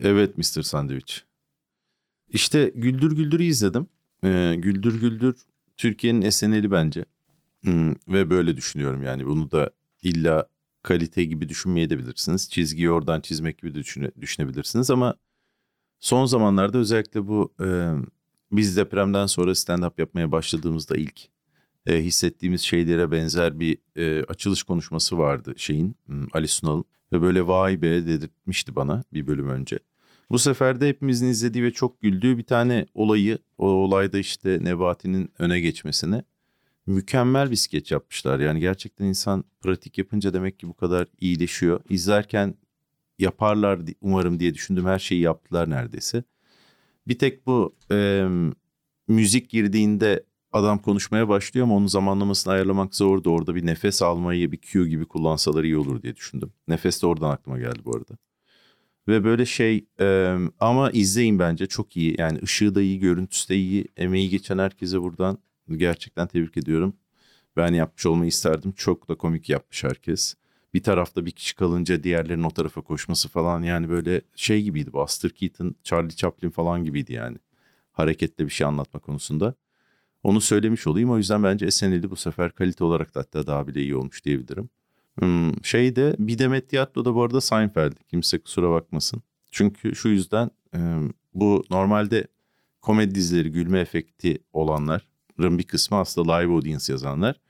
Evet Mr. Sandwich. İşte Güldür Güldür'ü izledim. Ee, Güldür Güldür Türkiye'nin SNL'i bence. Hmm, ve böyle düşünüyorum yani bunu da illa kalite gibi düşünmeyebilirsiniz. Çizgiyi oradan çizmek gibi düşüne, düşünebilirsiniz ama son zamanlarda özellikle bu e, biz depremden sonra stand-up yapmaya başladığımızda ilk e, hissettiğimiz şeylere benzer bir e, açılış konuşması vardı şeyin hmm, Ali Sunal'ın ve böyle vay be dedirtmişti bana bir bölüm önce. Bu sefer de hepimizin izlediği ve çok güldüğü bir tane olayı, o olayda işte Nebati'nin öne geçmesini mükemmel bir skeç yapmışlar. Yani gerçekten insan pratik yapınca demek ki bu kadar iyileşiyor. İzlerken yaparlar umarım diye düşündüm her şeyi yaptılar neredeyse. Bir tek bu e, müzik girdiğinde adam konuşmaya başlıyor ama onun zamanlamasını ayarlamak zordu. Orada bir nefes almayı bir cue gibi kullansalar iyi olur diye düşündüm. Nefes de oradan aklıma geldi bu arada. Ve böyle şey e, ama izleyin bence çok iyi. Yani ışığı da iyi, görüntüsü de iyi. Emeği geçen herkese buradan gerçekten tebrik ediyorum. Ben yapmış olmayı isterdim. Çok da komik yapmış herkes. Bir tarafta bir kişi kalınca diğerlerinin o tarafa koşması falan yani böyle şey gibiydi. Buster Keaton, Charlie Chaplin falan gibiydi yani. Hareketle bir şey anlatma konusunda. Onu söylemiş olayım. O yüzden bence SNL'i bu sefer kalite olarak da hatta daha bile iyi olmuş diyebilirim. Hmm, şeyde bir demet tiyatroda bu arada Seinfeld. Kimse kusura bakmasın. Çünkü şu yüzden bu normalde komedi dizileri gülme efekti olanların bir kısmı aslında live audience yazanlar.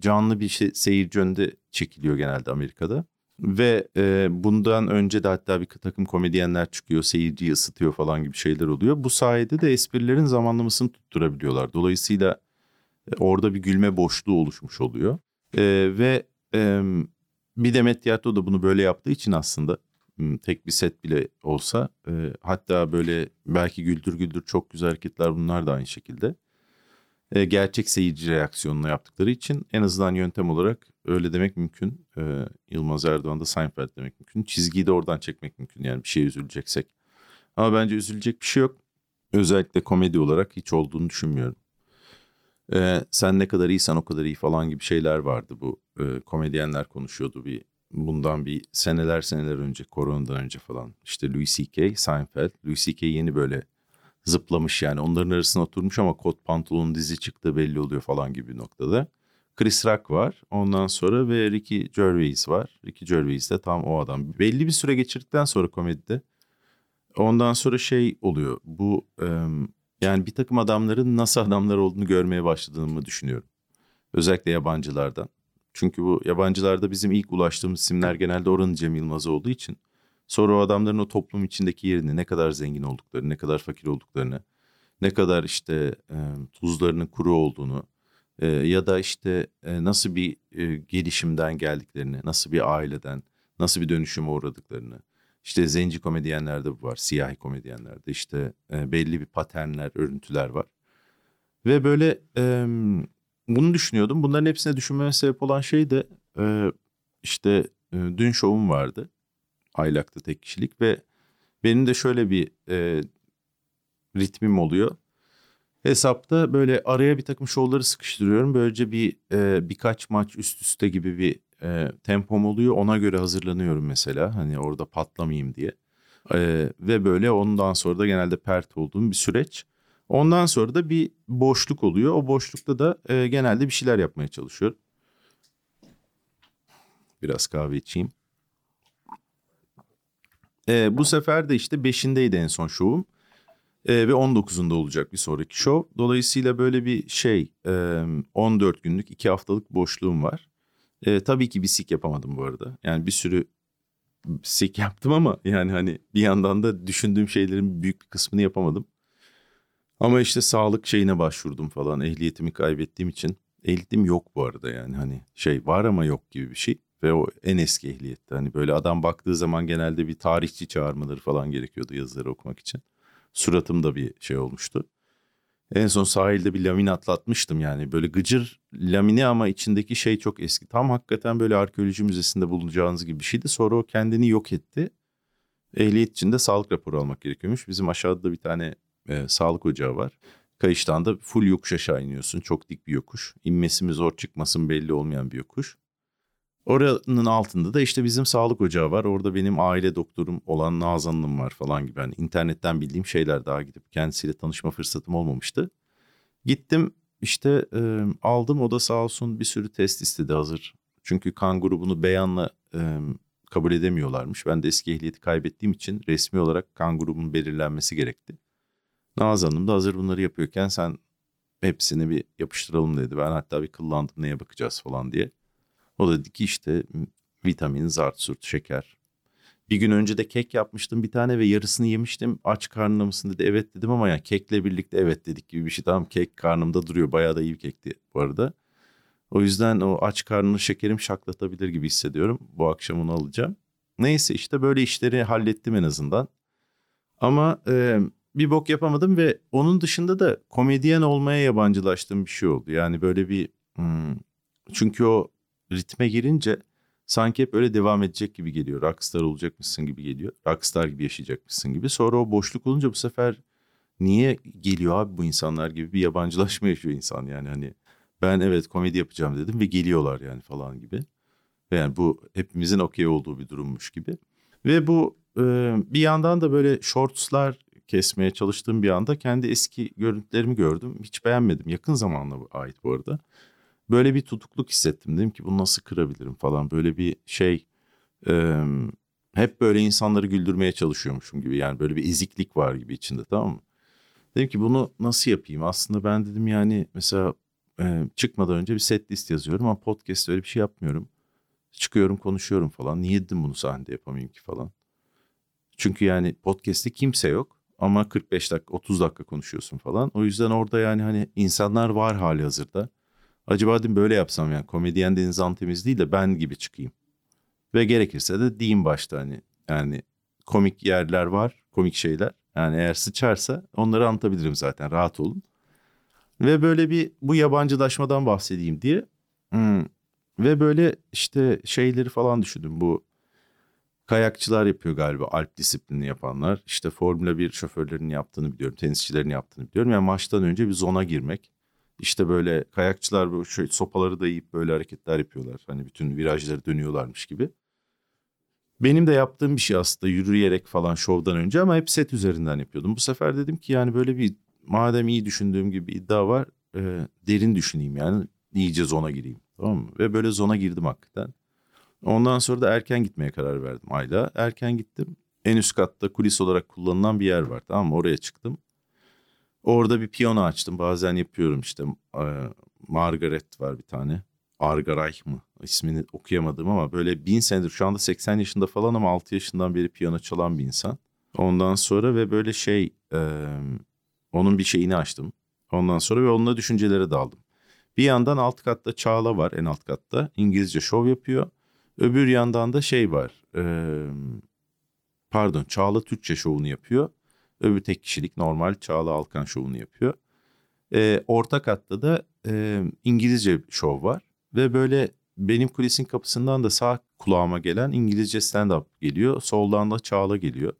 Canlı bir şey, seyirci önünde çekiliyor genelde Amerika'da. Ve e, bundan önce de hatta bir takım komedyenler çıkıyor, seyirciyi ısıtıyor falan gibi şeyler oluyor. Bu sayede de esprilerin zamanlamasını tutturabiliyorlar. Dolayısıyla e, orada bir gülme boşluğu oluşmuş oluyor. E, ve e, bir Demet Tiyatro da bunu böyle yaptığı için aslında tek bir set bile olsa hatta böyle belki güldür güldür çok güzel hareketler bunlar da aynı şekilde. Gerçek seyirci reaksiyonunu yaptıkları için en azından yöntem olarak öyle demek mümkün. E, Yılmaz Erdoğan da Seinfeld demek mümkün. Çizgiyi de oradan çekmek mümkün yani bir şey üzüleceksek. Ama bence üzülecek bir şey yok. Özellikle komedi olarak hiç olduğunu düşünmüyorum. E, sen ne kadar iyisen o kadar iyi falan gibi şeyler vardı bu e, komedyenler konuşuyordu bir bundan bir seneler seneler önce koronadan önce falan işte Louis C.K. Seinfeld Louis C.K. yeni böyle zıplamış yani onların arasına oturmuş ama kot pantolonun dizi çıktı belli oluyor falan gibi noktada. Chris Rock var ondan sonra ve Ricky Gervais var. Ricky Gervais de tam o adam. Belli bir süre geçirdikten sonra komedide ondan sonra şey oluyor bu yani bir takım adamların nasıl adamlar olduğunu görmeye başladığımı düşünüyorum. Özellikle yabancılardan. Çünkü bu yabancılarda bizim ilk ulaştığımız isimler genelde oranın Cem Yılmaz olduğu için sonra o adamların o toplum içindeki yerini ne kadar zengin olduklarını, ne kadar fakir olduklarını, ne kadar işte e, tuzlarının kuru olduğunu e, ya da işte e, nasıl bir e, gelişimden geldiklerini, nasıl bir aileden, nasıl bir dönüşüme uğradıklarını. İşte zenci komedyenlerde bu var, siyahi komedyenlerde işte e, belli bir paternler, örüntüler var. Ve böyle e, bunu düşünüyordum. Bunların hepsine düşünmeme sebep olan şey de e, işte e, dün şovum vardı. Aylak'ta tek kişilik ve benim de şöyle bir e, ritmim oluyor. Hesapta böyle araya bir takım şovları sıkıştırıyorum. Böylece bir e, birkaç maç üst üste gibi bir e, tempom oluyor. Ona göre hazırlanıyorum mesela. Hani orada patlamayayım diye. E, ve böyle ondan sonra da genelde pert olduğum bir süreç. Ondan sonra da bir boşluk oluyor. O boşlukta da e, genelde bir şeyler yapmaya çalışıyorum. Biraz kahve içeyim. E, bu sefer de işte 5'indeydi en son şovum. E, ve 19'unda olacak bir sonraki şov. Dolayısıyla böyle bir şey e, 14 günlük 2 haftalık boşluğum var. E, tabii ki bir sik yapamadım bu arada. Yani bir sürü sik yaptım ama yani hani bir yandan da düşündüğüm şeylerin büyük bir kısmını yapamadım. Ama işte sağlık şeyine başvurdum falan ehliyetimi kaybettiğim için. Ehliyetim yok bu arada yani hani şey var ama yok gibi bir şey. Ve o en eski ehliyetti. Hani böyle adam baktığı zaman genelde bir tarihçi çağırmaları falan gerekiyordu yazıları okumak için. Suratımda bir şey olmuştu. En son sahilde bir lamin atlatmıştım yani. Böyle gıcır lamine ama içindeki şey çok eski. Tam hakikaten böyle arkeoloji müzesinde bulunacağınız gibi bir şeydi. Sonra o kendini yok etti. Ehliyet için de sağlık raporu almak gerekiyormuş. Bizim aşağıda bir tane e, sağlık ocağı var. Kayıştan da full yokuş aşağı iniyorsun. Çok dik bir yokuş. İnmesi mi zor çıkması mı belli olmayan bir yokuş. Oranın altında da işte bizim sağlık ocağı var. Orada benim aile doktorum olan Nazan Hanım var falan gibi. Yani internetten bildiğim şeyler daha gidip kendisiyle tanışma fırsatım olmamıştı. Gittim işte e, aldım o da sağ olsun bir sürü test istedi hazır. Çünkü kan grubunu beyanla e, kabul edemiyorlarmış. Ben de eski ehliyeti kaybettiğim için resmi olarak kan grubunun belirlenmesi gerekti. Nazan Hanım da hazır bunları yapıyorken sen hepsini bir yapıştıralım dedi. Ben hatta bir kıllandım neye bakacağız falan diye. O da dedi ki işte vitamin, zart, surt, şeker. Bir gün önce de kek yapmıştım bir tane ve yarısını yemiştim. Aç karnına mısın dedi. Evet dedim ama yani kekle birlikte evet dedik gibi bir şey. Tamam kek karnımda duruyor. Bayağı da iyi bir kekti bu arada. O yüzden o aç karnını şekerim şaklatabilir gibi hissediyorum. Bu akşam onu alacağım. Neyse işte böyle işleri hallettim en azından. Ama e, bir bok yapamadım ve onun dışında da komedyen olmaya yabancılaştığım bir şey oldu. Yani böyle bir hmm, çünkü o ritme girince sanki hep öyle devam edecek gibi geliyor. Rockstar olacakmışsın gibi geliyor. Rockstar gibi yaşayacakmışsın gibi. Sonra o boşluk olunca bu sefer niye geliyor abi bu insanlar gibi bir yabancılaşma yaşıyor insan yani hani ben evet komedi yapacağım dedim ve geliyorlar yani falan gibi. Yani bu hepimizin okey olduğu bir durummuş gibi. Ve bu e, bir yandan da böyle shortslar kesmeye çalıştığım bir anda kendi eski görüntülerimi gördüm. Hiç beğenmedim. Yakın zamanla ait bu arada. Böyle bir tutukluk hissettim. Dedim ki bunu nasıl kırabilirim falan. Böyle bir şey e, hep böyle insanları güldürmeye çalışıyormuşum gibi. Yani böyle bir eziklik var gibi içinde tamam mı? Dedim ki bunu nasıl yapayım? Aslında ben dedim yani mesela e, çıkmadan önce bir set list yazıyorum ama podcast öyle bir şey yapmıyorum. Çıkıyorum konuşuyorum falan. Niye dedim bunu sahnede yapamayayım ki falan. Çünkü yani podcast'te kimse yok ama 45 dakika 30 dakika konuşuyorsun falan. O yüzden orada yani hani insanlar var hali hazırda. Acaba dedim böyle yapsam yani komedyen Deniz Antemiz değil de ben gibi çıkayım. Ve gerekirse de diyeyim başta hani yani komik yerler var, komik şeyler. Yani eğer sıçarsa onları anlatabilirim zaten rahat olun. Ve böyle bir bu yabancılaşmadan bahsedeyim diye. Hmm. Ve böyle işte şeyleri falan düşündüm. Bu kayakçılar yapıyor galiba alp disiplini yapanlar. İşte Formula 1 şoförlerinin yaptığını biliyorum. Tenisçilerin yaptığını biliyorum. Yani maçtan önce bir zona girmek. İşte böyle kayakçılar böyle şöyle sopaları dayayıp böyle hareketler yapıyorlar. Hani bütün virajları dönüyorlarmış gibi. Benim de yaptığım bir şey aslında yürüyerek falan şovdan önce ama hep set üzerinden yapıyordum. Bu sefer dedim ki yani böyle bir madem iyi düşündüğüm gibi iddia var e, derin düşüneyim yani iyice zona gireyim tamam mı? Ve böyle zona girdim hakikaten. Ondan sonra da erken gitmeye karar verdim Ayla. Erken gittim. En üst katta kulis olarak kullanılan bir yer var tamam mı? Oraya çıktım. Orada bir piyano açtım. Bazen yapıyorum işte. Margaret var bir tane. Argaray mı? İsmini okuyamadım ama böyle bin senedir şu anda 80 yaşında falan ama 6 yaşından beri piyano çalan bir insan. Ondan sonra ve böyle şey onun bir şeyini açtım. Ondan sonra ve onunla düşüncelere daldım. Bir yandan alt katta Çağla var en alt katta. İngilizce şov yapıyor. Öbür yandan da şey var. Pardon Çağla Türkçe şovunu yapıyor. Öbür tek kişilik normal Çağla Alkan şovunu yapıyor. E, orta katta da e, İngilizce şov var. Ve böyle benim kulisin kapısından da sağ kulağıma gelen İngilizce stand-up geliyor. Soldan da Çağla geliyor.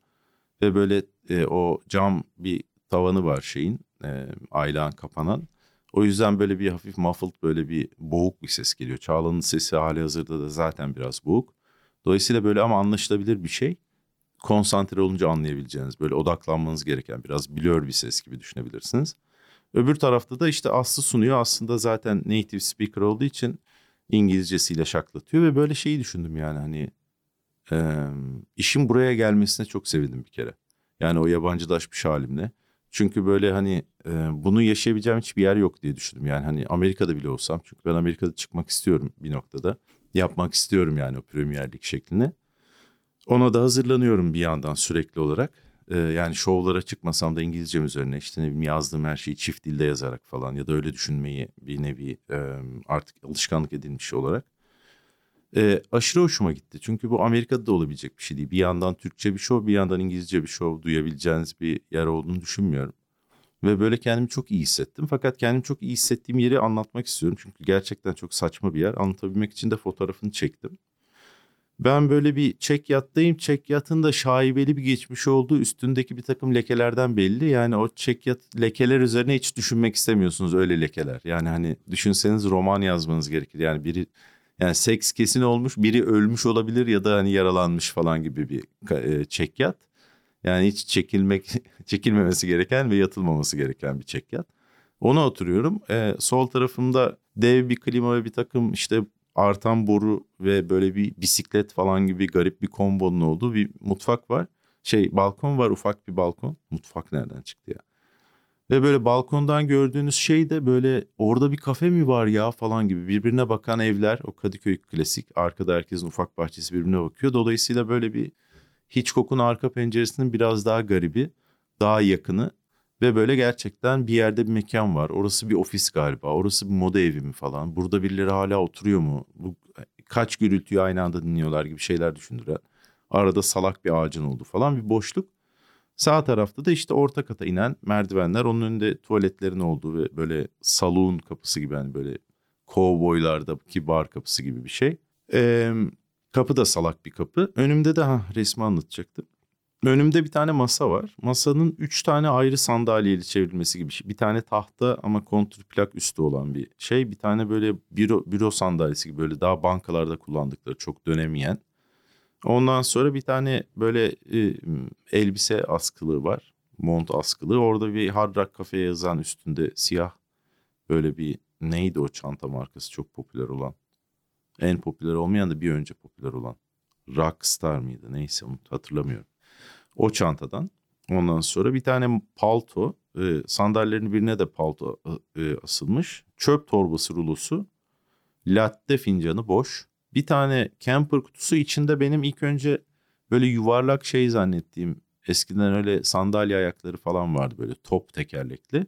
Ve böyle e, o cam bir tavanı var şeyin e, aylan kapanan. O yüzden böyle bir hafif muffled böyle bir boğuk bir ses geliyor. Çağla'nın sesi hali hazırda da zaten biraz boğuk. Dolayısıyla böyle ama anlaşılabilir bir şey. Konsantre olunca anlayabileceğiniz böyle odaklanmanız gereken biraz blur bir ses gibi düşünebilirsiniz. Öbür tarafta da işte Aslı sunuyor. Aslında zaten native speaker olduğu için İngilizcesiyle şaklatıyor ve böyle şeyi düşündüm yani hani e, işin buraya gelmesine çok sevindim bir kere. Yani o yabancılaşmış halimle. Çünkü böyle hani e, bunu yaşayabileceğim hiçbir yer yok diye düşündüm. Yani hani Amerika'da bile olsam çünkü ben Amerika'da çıkmak istiyorum bir noktada. Yapmak istiyorum yani o Premier Lig şeklini. Ona da hazırlanıyorum bir yandan sürekli olarak. E, yani şovlara çıkmasam da İngilizcem üzerine işte ne bileyim yazdığım her şeyi çift dilde yazarak falan ya da öyle düşünmeyi bir nevi artık alışkanlık edilmiş olarak aşırı hoşuma gitti. Çünkü bu Amerika'da da olabilecek bir şey değil. Bir yandan Türkçe bir show, bir yandan İngilizce bir show duyabileceğiniz bir yer olduğunu düşünmüyorum. Ve böyle kendimi çok iyi hissettim. Fakat kendimi çok iyi hissettiğim yeri anlatmak istiyorum. Çünkü gerçekten çok saçma bir yer. Anlatabilmek için de fotoğrafını çektim. Ben böyle bir çek yattayım. Çek yatın da şaibeli bir geçmiş olduğu üstündeki bir takım lekelerden belli. Yani o çek yat lekeler üzerine hiç düşünmek istemiyorsunuz öyle lekeler. Yani hani düşünseniz roman yazmanız gerekir. Yani biri Yani seks kesin olmuş biri ölmüş olabilir ya da hani yaralanmış falan gibi bir e, çekyat. Yani hiç çekilmek çekilmemesi gereken ve yatılmaması gereken bir çekyat. Ona oturuyorum. Ee, sol tarafımda dev bir klima ve bir takım işte artan boru ve böyle bir bisiklet falan gibi garip bir kombonun olduğu bir mutfak var. Şey balkon var ufak bir balkon. Mutfak nereden çıktı ya? Ve böyle balkondan gördüğünüz şey de böyle orada bir kafe mi var ya falan gibi birbirine bakan evler. O Kadıköy klasik. Arkada herkesin ufak bahçesi birbirine bakıyor. Dolayısıyla böyle bir Hitchcock'un arka penceresinin biraz daha garibi, daha yakını ve böyle gerçekten bir yerde bir mekan var. Orası bir ofis galiba. Orası bir moda evi mi falan. Burada birileri hala oturuyor mu? Bu kaç gürültüyü aynı anda dinliyorlar gibi şeyler düşündüren. Arada salak bir ağacın oldu falan bir boşluk. Sağ tarafta da işte orta kata inen merdivenler. Onun önünde tuvaletlerin olduğu ve böyle saloon kapısı gibi hani böyle kovboylardaki bar kapısı gibi bir şey. Ee, kapı da salak bir kapı. Önümde de ha resmi anlatacaktım. Önümde bir tane masa var. Masanın üç tane ayrı sandalyeyle çevrilmesi gibi bir şey. Tane tahta ama kontrplak üstü olan bir şey. Bir tane böyle büro, büro sandalyesi gibi böyle daha bankalarda kullandıkları çok dönemeyen. Ondan sonra bir tane böyle e, elbise askılığı var. Mont askılığı. Orada bir Hard Rock Cafe yazan üstünde siyah böyle bir neydi o çanta markası çok popüler olan. En popüler olmayan da bir önce popüler olan. Rockstar mıydı neyse hatırlamıyorum. O çantadan. Ondan sonra bir tane palto. E, sandalyerin birine de palto e, asılmış. Çöp torbası rulosu. Latte fincanı boş. Bir tane camper kutusu içinde benim ilk önce böyle yuvarlak şey zannettiğim eskiden öyle sandalye ayakları falan vardı böyle top tekerlekli.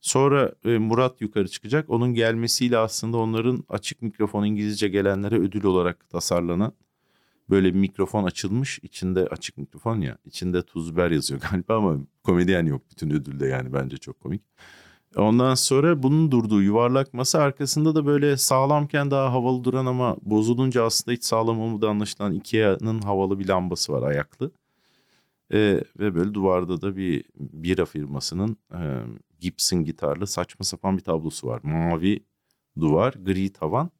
Sonra e, Murat yukarı çıkacak. Onun gelmesiyle aslında onların açık mikrofon İngilizce gelenlere ödül olarak tasarlanan böyle bir mikrofon açılmış. içinde açık mikrofon ya. içinde tuz biber yazıyor galiba ama komedyen yok bütün ödülde yani bence çok komik. Ondan sonra bunun durduğu yuvarlak masa arkasında da böyle sağlamken daha havalı duran ama bozulunca aslında hiç sağlam olmadığı anlaşılan Ikea'nın havalı bir lambası var ayaklı. Ee, ve böyle duvarda da bir bira firmasının e, Gibson gitarlı saçma sapan bir tablosu var. Mavi duvar, gri tavan.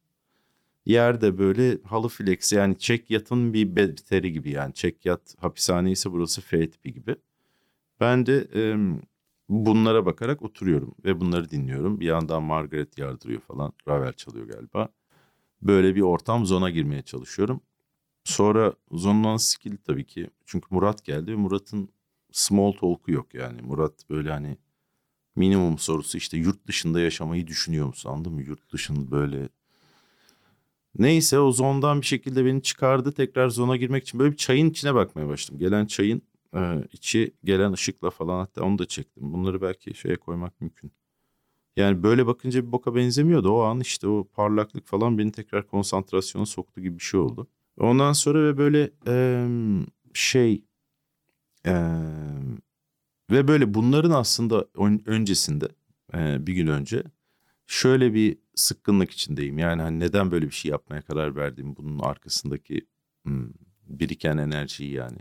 Yerde böyle halı flex yani çek yatın bir beteri gibi yani çek yat hapishane ise burası F tipi gibi. Ben de e, bunlara bakarak oturuyorum ve bunları dinliyorum. Bir yandan Margaret yardırıyor falan. Ravel çalıyor galiba. Böyle bir ortam zona girmeye çalışıyorum. Sonra zondan skill tabii ki. Çünkü Murat geldi ve Murat'ın small talk'u yok yani. Murat böyle hani minimum sorusu işte yurt dışında yaşamayı düşünüyor musun anladın mı? Yurt dışında böyle Neyse o zondan bir şekilde beni çıkardı. Tekrar zona girmek için böyle bir çayın içine bakmaya başladım. Gelen çayın e, içi gelen ışıkla falan hatta onu da çektim. Bunları belki şeye koymak mümkün. Yani böyle bakınca bir boka benzemiyordu. O an işte o parlaklık falan beni tekrar konsantrasyona soktu gibi bir şey oldu. Ondan sonra ve böyle e, şey e, ve böyle bunların aslında öncesinde e, bir gün önce şöyle bir sıkkınlık içindeyim. Yani hani neden böyle bir şey yapmaya karar verdim bunun arkasındaki hmm, biriken enerjiyi yani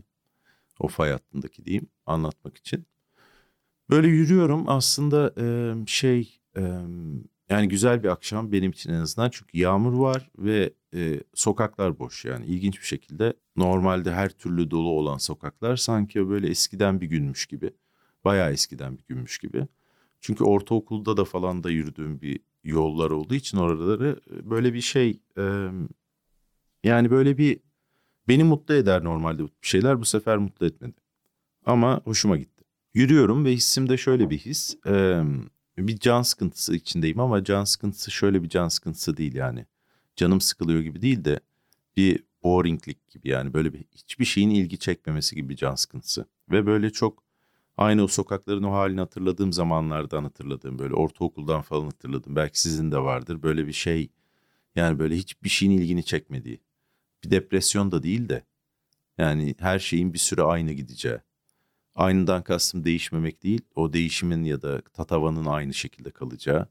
o fay hattındaki diyeyim anlatmak için. Böyle yürüyorum aslında e, şey e, yani güzel bir akşam benim için en azından çünkü yağmur var ve e, sokaklar boş yani ilginç bir şekilde normalde her türlü dolu olan sokaklar sanki böyle eskiden bir günmüş gibi bayağı eskiden bir günmüş gibi. Çünkü ortaokulda da falan da yürüdüğüm bir yollar olduğu için oraları böyle bir şey e, yani böyle bir beni mutlu eder normalde bu şeyler bu sefer mutlu etmedi. Ama hoşuma gitti. Yürüyorum ve hissimde şöyle bir his. E, bir can sıkıntısı içindeyim ama can sıkıntısı şöyle bir can sıkıntısı değil yani. Canım sıkılıyor gibi değil de bir boringlik gibi yani böyle bir hiçbir şeyin ilgi çekmemesi gibi bir can sıkıntısı. Ve böyle çok Aynı o sokakların o halini hatırladığım zamanlardan hatırladığım böyle ortaokuldan falan hatırladım. Belki sizin de vardır böyle bir şey yani böyle hiçbir şeyin ilgini çekmediği. Bir depresyon da değil de yani her şeyin bir süre aynı gideceği. Aynıdan kastım değişmemek değil o değişimin ya da tatavanın aynı şekilde kalacağı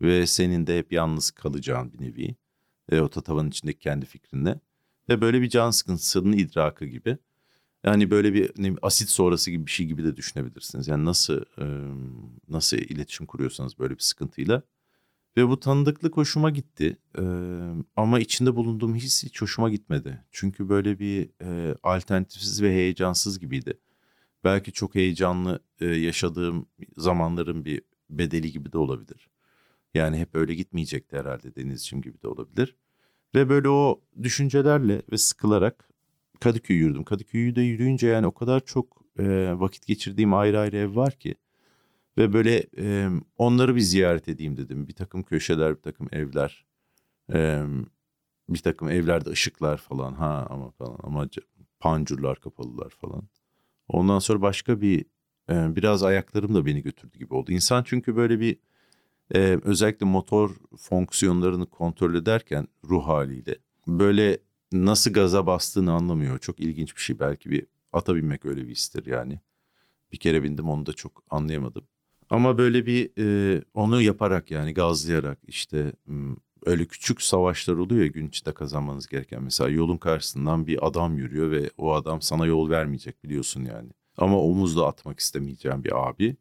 ve senin de hep yalnız kalacağın bir nevi. E, o tatavanın içindeki kendi fikrinle ve böyle bir can sıkıntısının idrakı gibi. Yani böyle bir ne, asit sonrası gibi bir şey gibi de düşünebilirsiniz. Yani nasıl e, nasıl iletişim kuruyorsanız böyle bir sıkıntıyla. Ve bu tanıdıklık hoşuma gitti. Ee, ama içinde bulunduğum his hiç hoşuma gitmedi. Çünkü böyle bir e, alternatifsiz ve heyecansız gibiydi. Belki çok heyecanlı e, yaşadığım zamanların bir bedeli gibi de olabilir. Yani hep öyle gitmeyecekti herhalde Denizciğim gibi de olabilir. Ve böyle o düşüncelerle ve sıkılarak Kadıköy yürüdüm. Kadıköy'ü de yürüyünce yani o kadar çok e, vakit geçirdiğim ayrı ayrı ev var ki. Ve böyle e, onları bir ziyaret edeyim dedim. Bir takım köşeler, bir takım evler. E, bir takım evlerde ışıklar falan. Ha ama falan ama pancurlar kapalılar falan. Ondan sonra başka bir e, biraz ayaklarım da beni götürdü gibi oldu. İnsan çünkü böyle bir e, özellikle motor fonksiyonlarını kontrol ederken ruh haliyle böyle nasıl gaza bastığını anlamıyor. Çok ilginç bir şey. Belki bir ata binmek öyle bir histir yani. Bir kere bindim onu da çok anlayamadım. Ama böyle bir e, onu yaparak yani gazlayarak işte öyle küçük savaşlar oluyor ya gün içinde kazanmanız gereken. Mesela yolun karşısından bir adam yürüyor ve o adam sana yol vermeyecek biliyorsun yani. Ama omuzla atmak istemeyeceğim bir abi.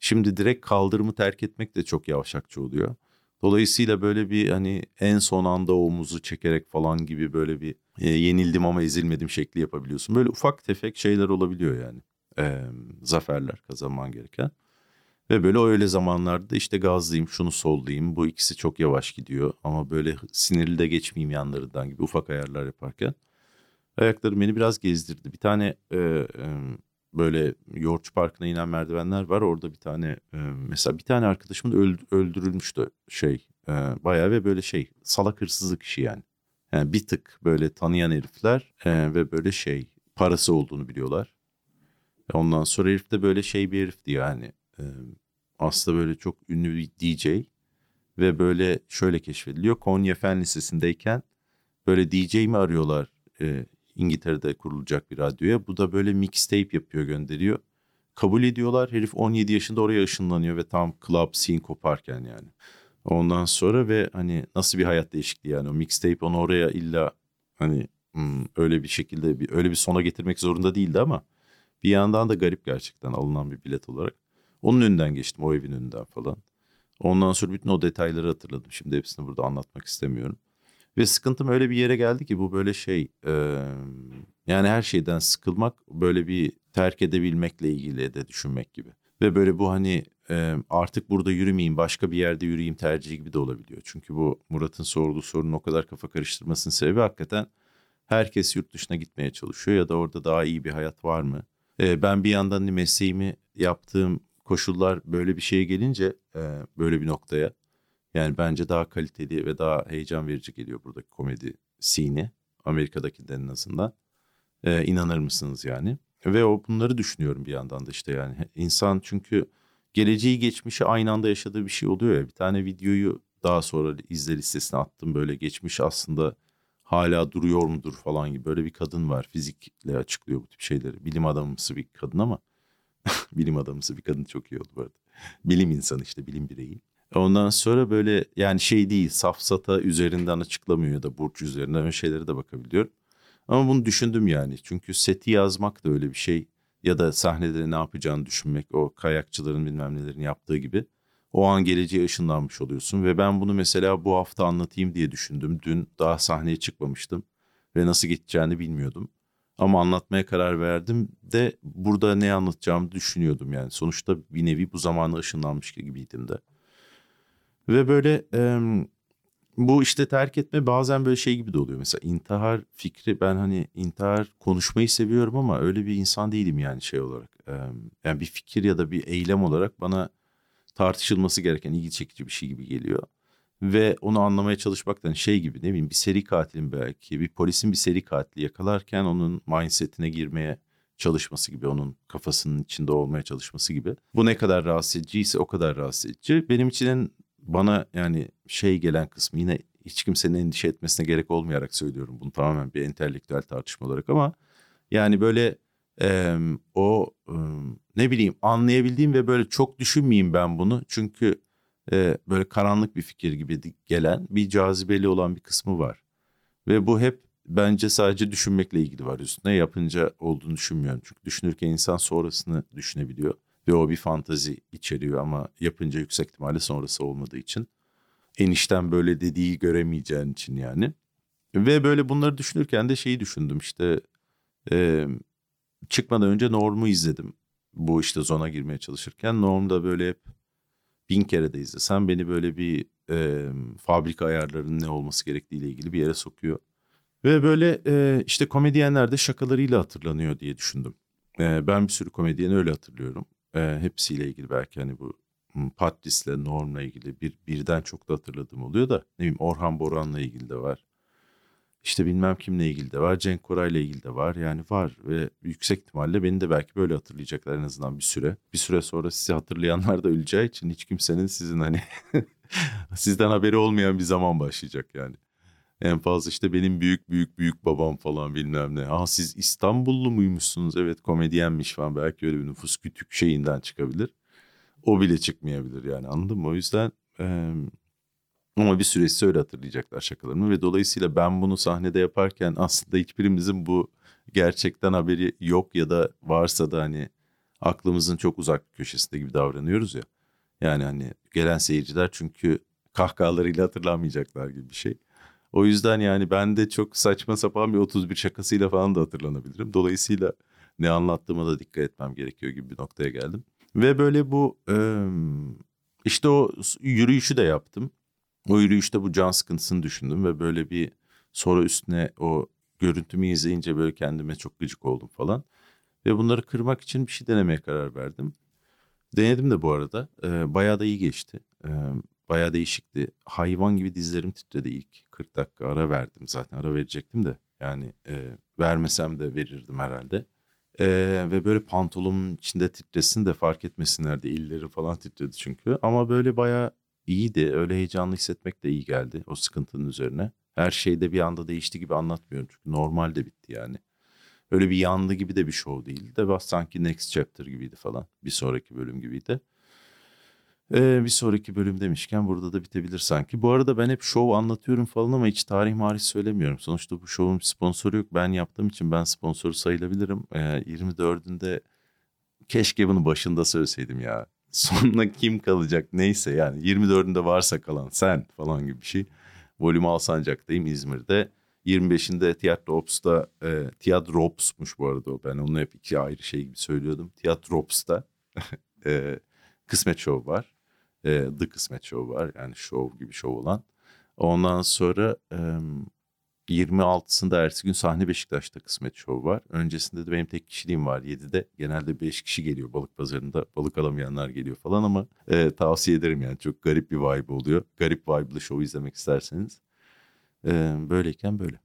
Şimdi direkt kaldırımı terk etmek de çok yavşakça oluyor. Dolayısıyla böyle bir hani en son anda omuzu çekerek falan gibi böyle bir e, yenildim ama ezilmedim şekli yapabiliyorsun. Böyle ufak tefek şeyler olabiliyor yani. E, zaferler kazanman gereken. Ve böyle öyle zamanlarda işte gazlayayım, şunu sollayayım. Bu ikisi çok yavaş gidiyor ama böyle sinirli de geçmeyeyim yanlarından gibi ufak ayarlar yaparken. Ayaklarım beni biraz gezdirdi. Bir tane e, e, böyle Yoğurtçu Parkı'na inen merdivenler var. Orada bir tane e, mesela bir tane arkadaşımın öld, öldürülmüştü şey e, bayağı ve böyle şey salak hırsızlık işi yani. Yani bir tık böyle tanıyan herifler e, ve böyle şey parası olduğunu biliyorlar. Ondan sonra herif de böyle şey bir herifti yani. E, aslında böyle çok ünlü bir DJ ve böyle şöyle keşfediliyor. Konya Fen Lisesi'ndeyken böyle DJ mi arıyorlar e, İngiltere'de kurulacak bir radyoya. Bu da böyle mixtape yapıyor gönderiyor. Kabul ediyorlar. Herif 17 yaşında oraya ışınlanıyor ve tam club scene koparken yani. Ondan sonra ve hani nasıl bir hayat değişikliği yani o mixtape onu oraya illa hani hmm, öyle bir şekilde bir öyle bir sona getirmek zorunda değildi ama bir yandan da garip gerçekten alınan bir bilet olarak. Onun önünden geçtim o evin önünden falan. Ondan sonra bütün o detayları hatırladım. Şimdi hepsini burada anlatmak istemiyorum. Ve sıkıntım öyle bir yere geldi ki bu böyle şey e, yani her şeyden sıkılmak böyle bir terk edebilmekle ilgili de düşünmek gibi. Ve böyle bu hani e, artık burada yürümeyeyim başka bir yerde yürüyeyim tercihi gibi de olabiliyor. Çünkü bu Murat'ın sorduğu sorunun o kadar kafa karıştırmasının sebebi hakikaten herkes yurt dışına gitmeye çalışıyor ya da orada daha iyi bir hayat var mı? E, ben bir yandan hani mesleğimi yaptığım koşullar böyle bir şeye gelince e, böyle bir noktaya yani bence daha kaliteli ve daha heyecan verici geliyor buradaki komedi scene Amerika'dakinden en azından. E, inanır mısınız yani? Ve o bunları düşünüyorum bir yandan da işte yani insan çünkü geleceği geçmişi aynı anda yaşadığı bir şey oluyor ya. Bir tane videoyu daha sonra izle listesine attım böyle geçmiş aslında hala duruyor mudur falan gibi böyle bir kadın var fizikle açıklıyor bu tip şeyleri. Bilim adamımsı bir kadın ama bilim adamısı bir kadın çok iyi oldu bu arada. Bilim insanı işte bilim bireyi. Ondan sonra böyle yani şey değil safsata üzerinden açıklamıyor ya da burç üzerinden öyle şeylere de bakabiliyorum. Ama bunu düşündüm yani. Çünkü seti yazmak da öyle bir şey. Ya da sahnede ne yapacağını düşünmek. O kayakçıların bilmem nelerin yaptığı gibi. O an geleceğe ışınlanmış oluyorsun. Ve ben bunu mesela bu hafta anlatayım diye düşündüm. Dün daha sahneye çıkmamıştım. Ve nasıl geçeceğini bilmiyordum. Ama anlatmaya karar verdim de burada ne anlatacağımı düşünüyordum yani. Sonuçta bir nevi bu zamana ışınlanmış gibiydim de. Ve böyle e, bu işte terk etme bazen böyle şey gibi de oluyor. Mesela intihar fikri ben hani intihar konuşmayı seviyorum ama öyle bir insan değilim yani şey olarak. E, yani bir fikir ya da bir eylem olarak bana tartışılması gereken ilgi çekici bir şey gibi geliyor. Ve onu anlamaya çalışmaktan şey gibi ne bileyim bir seri katilin belki bir polisin bir seri katili yakalarken onun mindsetine girmeye çalışması gibi onun kafasının içinde olmaya çalışması gibi. Bu ne kadar rahatsız ediciyse o kadar rahatsız edici. Benim için en bana yani şey gelen kısmı yine hiç kimsenin endişe etmesine gerek olmayarak söylüyorum bunu tamamen bir entelektüel tartışma olarak ama yani böyle e, o e, ne bileyim anlayabildiğim ve böyle çok düşünmeyeyim ben bunu. Çünkü e, böyle karanlık bir fikir gibi gelen bir cazibeli olan bir kısmı var. Ve bu hep bence sadece düşünmekle ilgili var. Üstüne yapınca olduğunu düşünmüyorum. Çünkü düşünürken insan sonrasını düşünebiliyor ve o bir fantazi içeriyor ama yapınca yüksek ihtimalle sonrası olmadığı için enişten böyle dediği göremeyeceğin için yani. Ve böyle bunları düşünürken de şeyi düşündüm işte e, çıkmadan önce Norm'u izledim. Bu işte zona girmeye çalışırken Norm da böyle hep bin kere de izlesem beni böyle bir e, fabrika ayarlarının ne olması gerektiğiyle ilgili bir yere sokuyor. Ve böyle e, işte komedyenler de şakalarıyla hatırlanıyor diye düşündüm. E, ben bir sürü komedyeni öyle hatırlıyorum. E, hepsiyle ilgili belki hani bu Patris'le, Norm'la ilgili bir birden çok da hatırladığım oluyor da ne bileyim Orhan Boran'la ilgili de var. İşte bilmem kimle ilgili de var. Cenk Koray'la ilgili de var. Yani var ve yüksek ihtimalle beni de belki böyle hatırlayacaklar en azından bir süre. Bir süre sonra sizi hatırlayanlar da öleceği için hiç kimsenin sizin hani sizden haberi olmayan bir zaman başlayacak yani. En fazla işte benim büyük büyük büyük babam falan bilmem ne. Aa siz İstanbullu muymuşsunuz? Evet komedyenmiş falan. Belki öyle bir nüfus kütük şeyinden çıkabilir. O bile çıkmayabilir yani anladın mı? O yüzden e, ama bir süresi öyle hatırlayacaklar şakalarımı ve dolayısıyla ben bunu sahnede yaparken aslında hiçbirimizin bu gerçekten haberi yok ya da varsa da hani aklımızın çok uzak köşesinde gibi davranıyoruz ya. Yani hani gelen seyirciler çünkü kahkahalarıyla hatırlamayacaklar gibi bir şey. O yüzden yani ben de çok saçma sapan bir 31 şakasıyla falan da hatırlanabilirim. Dolayısıyla ne anlattığıma da dikkat etmem gerekiyor gibi bir noktaya geldim. Ve böyle bu işte o yürüyüşü de yaptım. O yürüyüşte bu can sıkıntısını düşündüm ve böyle bir sonra üstüne o görüntümü izleyince böyle kendime çok gıcık oldum falan. Ve bunları kırmak için bir şey denemeye karar verdim. Denedim de bu arada. E, bayağı da iyi geçti. Bayağı değişikti. Hayvan gibi dizlerim titredi ilk 40 dakika ara verdim. Zaten ara verecektim de. Yani e, vermesem de verirdim herhalde. E, ve böyle pantolonun içinde titresin de fark etmesinler diye illeri falan titredi çünkü. Ama böyle bayağı iyiydi. Öyle heyecanlı hissetmek de iyi geldi o sıkıntının üzerine. Her şey de bir anda değişti gibi anlatmıyorum çünkü normal de bitti yani. Öyle bir yandı gibi de bir show değildi de sanki next chapter gibiydi falan. Bir sonraki bölüm gibiydi. Ee, bir sonraki bölüm demişken burada da bitebilir sanki. Bu arada ben hep show anlatıyorum falan ama hiç tarih marih söylemiyorum. Sonuçta bu show'un sponsoru yok. Ben yaptığım için ben sponsor sayılabilirim. Ee, 24'ünde keşke bunu başında söyleseydim ya. Sonuna kim kalacak neyse yani 24'ünde varsa kalan sen falan gibi bir şey. Volüm Alsancak'tayım İzmir'de. 25'inde Tiyatro Ops'ta, e, Tiyatro Ops'muş bu arada o. Ben onu hep iki ayrı şey gibi söylüyordum. Tiyatro Ops'ta e, Kısmet Show var. E, The Kısmet Show var. Yani show gibi show olan. Ondan sonra e, 26'sında ertesi gün sahne Beşiktaş'ta Kısmet Show var. Öncesinde de benim tek kişiliğim var 7'de. Genelde 5 kişi geliyor balık pazarında. Balık alamayanlar geliyor falan ama e, tavsiye ederim yani. Çok garip bir vibe oluyor. Garip vibe'lı show izlemek isterseniz. E, böyleyken böyle.